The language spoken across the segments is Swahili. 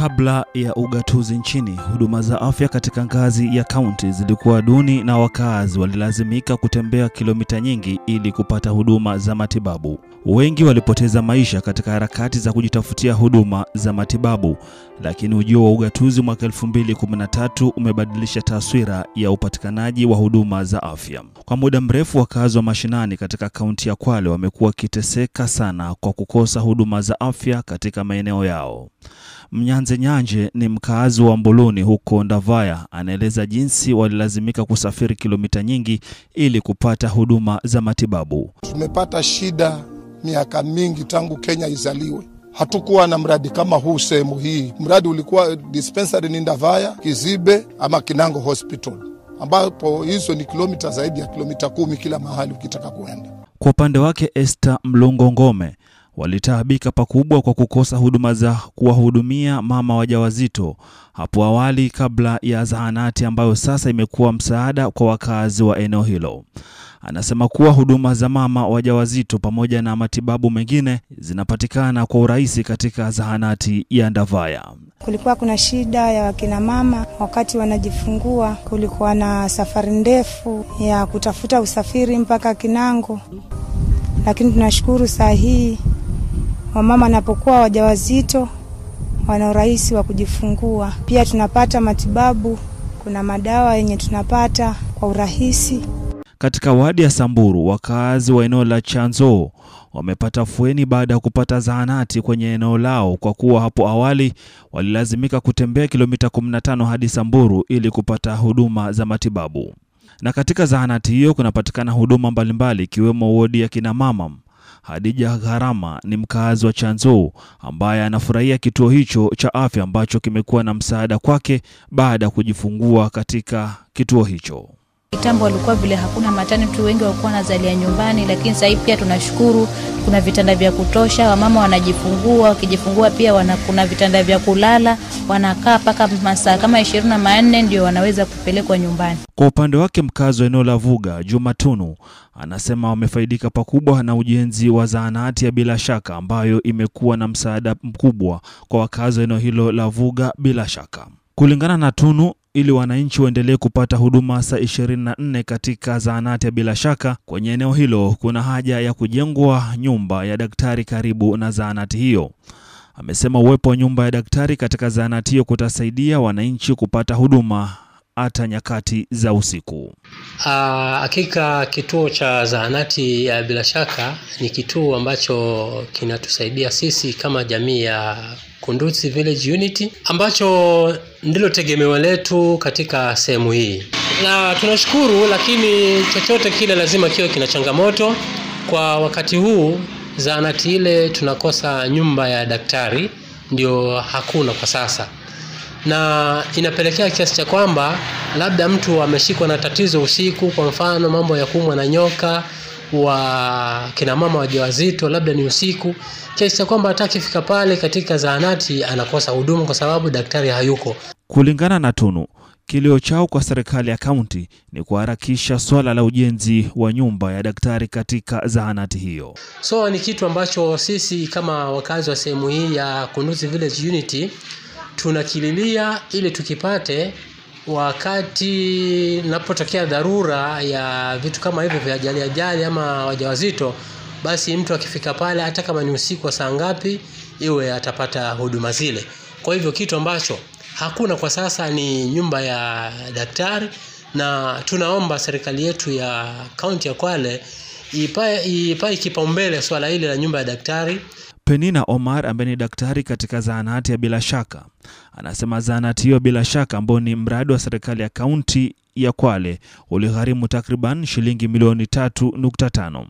Kabla ya ugatuzi nchini, huduma za afya katika ngazi ya kaunti zilikuwa duni na wakazi walilazimika kutembea kilomita nyingi ili kupata huduma za matibabu. Wengi walipoteza maisha katika harakati za kujitafutia huduma za matibabu, lakini ujio wa ugatuzi mwaka 2013 umebadilisha taswira ya upatikanaji wa huduma za afya. Kwa muda mrefu, wakazi wa mashinani katika kaunti ya Kwale wamekuwa wakiteseka sana kwa kukosa huduma za afya katika maeneo yao. Mnyanze Nyanje ni mkaazi wa Mbuluni huko Ndavaya, anaeleza jinsi walilazimika kusafiri kilomita nyingi ili kupata huduma za matibabu. Tumepata shida miaka mingi tangu Kenya izaliwe. Hatukuwa na mradi kama huu sehemu hii. Mradi ulikuwa dispensary ni Ndavaya, Kizibe ama Kinango Hospital, ambapo hizo ni kilomita zaidi ya kilomita kumi kila mahali ukitaka kuenda. Kwa upande wake Esther Mlungo Ngome walitaabika pakubwa kwa kukosa huduma za kuwahudumia mama wajawazito hapo awali kabla ya zahanati ambayo sasa imekuwa msaada kwa wakazi wa eneo hilo. Anasema kuwa huduma za mama wajawazito pamoja na matibabu mengine zinapatikana kwa urahisi katika zahanati ya Ndavaya. Kulikuwa kuna shida ya wakina mama wakati wanajifungua, kulikuwa na safari ndefu ya kutafuta usafiri mpaka Kinango, lakini tunashukuru saa hii wamama wanapokuwa wajawazito wana urahisi wa kujifungua. Pia tunapata matibabu, kuna madawa yenye tunapata kwa urahisi. Katika wadi ya Samburu, wakazi wa eneo la Chanzo wamepata fueni baada ya kupata zahanati kwenye eneo lao, kwa kuwa hapo awali walilazimika kutembea kilomita 15 hadi Samburu ili kupata huduma za matibabu. Na katika zahanati hiyo kunapatikana huduma mbalimbali ikiwemo wodi ya kina mama. Hadija Gharama ni mkaazi wa Chanzo ambaye anafurahia kituo hicho cha afya ambacho kimekuwa na msaada kwake baada ya kujifungua katika kituo hicho. Kitambo walikuwa vile hakuna matani tu wengi walikuwa wanazalia nyumbani, lakini sasa hivi pia tunashukuru kuna vitanda vya kutosha, wamama wanajifungua, wakijifungua pia wana, kuna vitanda vya kulala, wanakaa mpaka masaa kama ishirini na manne ndio wanaweza kupelekwa nyumbani. Kwa upande wake mkazi wa eneo la Vuga Juma Tunu anasema wamefaidika pakubwa na ujenzi wa zahanati ya Bila Shaka ambayo imekuwa na msaada mkubwa kwa wakazi wa eneo hilo la Vuga. Bila shaka, kulingana na Tunu, ili wananchi waendelee kupata huduma saa 24 katika zahanati ya Bila Shaka kwenye eneo hilo, kuna haja ya kujengwa nyumba ya daktari karibu na zahanati hiyo. Amesema uwepo wa nyumba ya daktari katika zahanati hiyo kutasaidia wananchi kupata huduma hata nyakati za usiku. Hakika kituo cha zahanati ya Bila Shaka ni kituo ambacho kinatusaidia sisi kama jamii ya Kunduchi Village Unity ambacho ndilo tegemeo letu katika sehemu hii, na tunashukuru, lakini chochote kile lazima kiwe kina changamoto. Kwa wakati huu zahanati ile tunakosa nyumba ya daktari, ndio hakuna kwa sasa na inapelekea kiasi cha kwamba labda mtu ameshikwa na tatizo usiku, kwa mfano mambo ya kuumwa na nyoka wa kina mama wajawazito, labda ni usiku, kiasi cha kwamba hata akifika pale katika zahanati anakosa huduma kwa sababu daktari hayuko. Kulingana na Tunu, kilio chao kwa serikali ya kaunti ni kuharakisha swala la ujenzi wa nyumba ya daktari katika zahanati hiyo. So ni kitu ambacho sisi kama wakazi wa sehemu hii ya Kunduzi Village Unity tunakililia ili tukipate wakati napotokea dharura ya vitu kama hivyo vya ajali ajali ama wajawazito, basi mtu akifika pale, hata kama ni usiku wa saa ngapi, iwe atapata huduma zile. Kwa hivyo kitu ambacho hakuna kwa sasa ni nyumba ya daktari, na tunaomba serikali yetu ya kaunti ya Kwale ipae ipae kipaumbele swala hili la nyumba ya daktari. Penina Omar ambaye ni daktari katika zahanati ya Bila Shaka anasema zahanati hiyo Bila Shaka ambao ni mradi wa serikali ya kaunti ya Kwale uligharimu takriban shilingi milioni tatu nukta tano.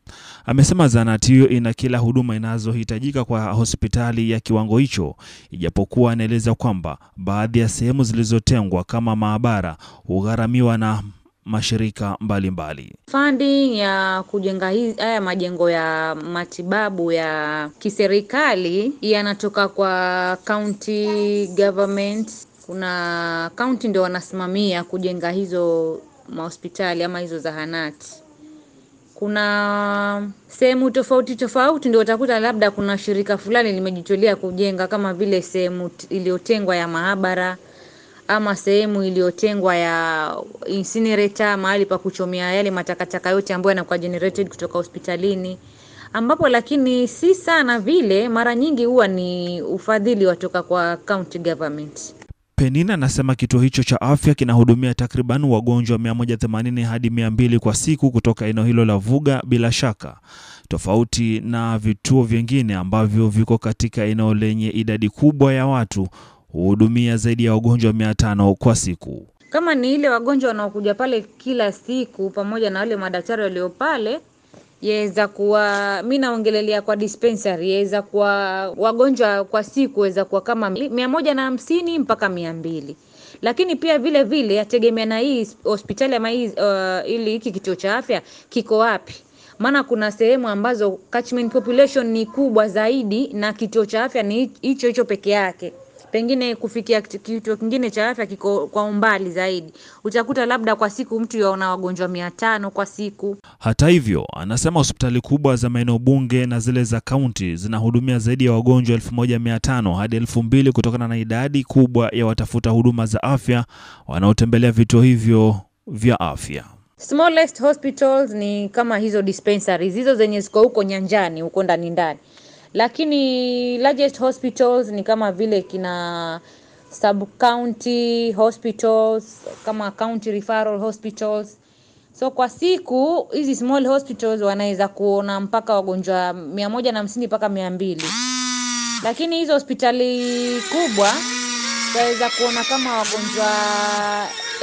Amesema zahanati hiyo ina kila huduma inazohitajika kwa hospitali ya kiwango hicho, ijapokuwa anaeleza kwamba baadhi ya sehemu zilizotengwa kama maabara hugharamiwa na mashirika mbalimbali mbali. Funding ya kujenga haya majengo ya matibabu ya kiserikali yanatoka kwa county government. Kuna county ndio wanasimamia kujenga hizo mahospitali ama hizo zahanati. kuna sehemu tofauti tofauti ndio utakuta labda kuna shirika fulani limejitolea kujenga kama vile sehemu iliyotengwa ya maabara ama sehemu iliyotengwa ya incinerator, mahali pa kuchomea yale matakataka yote ambayo yanakuwa generated kutoka hospitalini, ambapo lakini si sana vile, mara nyingi huwa ni ufadhili watoka kwa county government. Penina anasema kituo hicho cha afya kinahudumia takriban wagonjwa 180 hadi 200 kwa siku kutoka eneo hilo la Vuga, bila shaka tofauti na vituo vingine ambavyo viko katika eneo lenye idadi kubwa ya watu huhudumia zaidi ya wagonjwa 500 kwa siku. Kama ni ile wagonjwa wanaokuja pale kila siku pamoja na wale madaktari walio pale, yaweza kuwa mi naongelelea kwa dispensary, yaweza kuwa wagonjwa kwa siku waweza kuwa kama mia moja na hamsini mpaka mia mbili. Lakini pia vile vile yategemea na hii hospitali ama hii uh, ili hiki kituo cha afya kiko wapi. Maana kuna sehemu ambazo catchment population ni kubwa zaidi na kituo cha afya ni hicho hicho peke yake pengine kufikia kituo kingine cha afya kiko kwa umbali zaidi. Utakuta labda kwa siku mtu yaona wagonjwa mia tano kwa siku. Hata hivyo, anasema hospitali kubwa za maeneo bunge na zile za kaunti zinahudumia zaidi ya wagonjwa 1500 hadi 2000 kutokana na idadi kubwa ya watafuta huduma za afya wanaotembelea vituo hivyo vya afya. smallest hospitals ni kama hizo dispensaries. Hizo zenye ziko huko nyanjani huko ndani ndani lakini largest hospitals ni kama vile kina sub county hospitals kama county referral hospitals. So kwa siku hizi small hospitals wanaweza kuona mpaka wagonjwa mia moja na hamsini mpaka mia mbili. Lakini hizo hospitali kubwa tutaweza kuona kama wagonjwa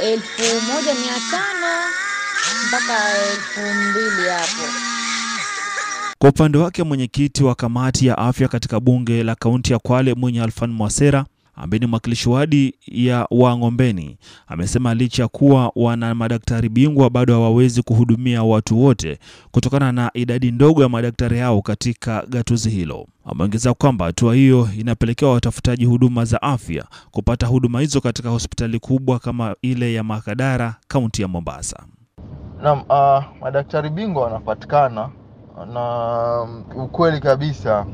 elfu moja mia tano mpaka elfu mbili hapo Kwa upande wake, mwenyekiti wa kamati ya afya katika bunge la kaunti ya Kwale Mwinyi Alfan Mwasera ambaye ni mwakilishi wadi ya Wang'ombeni amesema licha ya kuwa wana madaktari bingwa bado hawawezi kuhudumia watu wote kutokana na idadi ndogo ya madaktari hao katika gatuzi hilo. Ameongeza kwamba hatua hiyo inapelekea watafutaji huduma za afya kupata huduma hizo katika hospitali kubwa kama ile ya Makadara, kaunti ya Mombasa. Naam, uh, madaktari bingwa wanapatikana na ukweli kabisa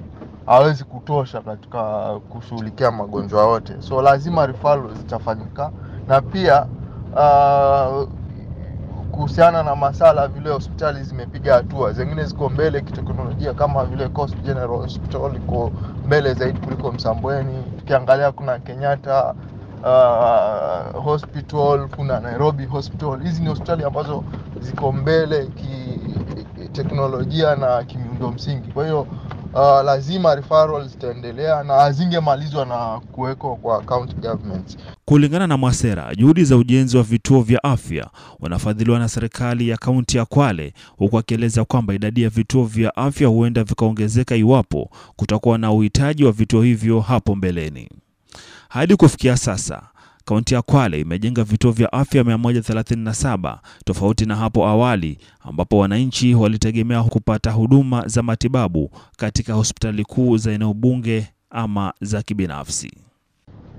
hawezi kutosha katika kushughulikia magonjwa yote, so lazima referral zitafanyika, na pia uh, kuhusiana na masala vile hospitali zimepiga hatua, zingine ziko mbele kiteknolojia, kama vile Coast General Hospital iko mbele zaidi kuliko Msambweni. Tukiangalia kuna Kenyatta uh, Hospital, kuna Nairobi Hospital. Hizi ni hospitali ambazo ziko mbele kiteknolojia na kimiundo msingi. Kwa hiyo uh, lazima referral zitaendelea na hazingemalizwa na kuwekwa kwa county governments. Kulingana na Mwasera, juhudi za ujenzi wa vituo vya afya unafadhiliwa na serikali ya kaunti ya Kwale, huku akieleza kwamba idadi ya vituo vya afya huenda vikaongezeka iwapo kutakuwa na uhitaji wa vituo hivyo hapo mbeleni. Hadi kufikia sasa, kaunti ya Kwale imejenga vituo vya afya 137 tofauti na hapo awali ambapo wananchi walitegemea kupata huduma za matibabu katika hospitali kuu za eneo bunge ama za kibinafsi.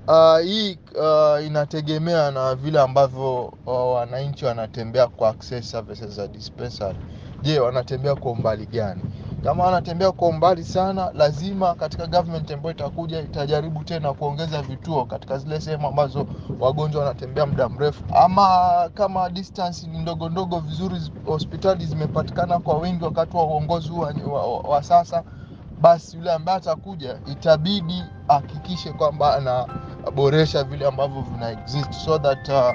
Uh, hii uh, inategemea na vile ambavyo uh, wananchi wanatembea kwa access services za dispensary. Je, wanatembea kwa umbali gani? Kama anatembea kwa umbali sana, lazima katika government ambayo itakuja itajaribu tena kuongeza vituo katika zile sehemu ambazo wagonjwa wanatembea muda mrefu, ama kama distance ni ndogo ndogo vizuri, hospitali zimepatikana kwa wingi wakati wa uongozi wa, wa, wa sasa basi yule ambaye atakuja itabidi ahakikishe kwamba anaboresha vile ambavyo vina exist so that uh,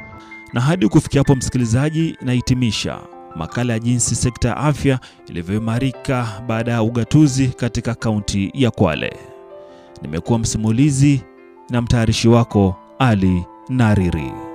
Na hadi kufikia hapo, msikilizaji, nahitimisha makala ya jinsi sekta ya afya ilivyoimarika baada ya ugatuzi katika kaunti ya Kwale. Nimekuwa msimulizi na mtayarishi wako Ali Nariri.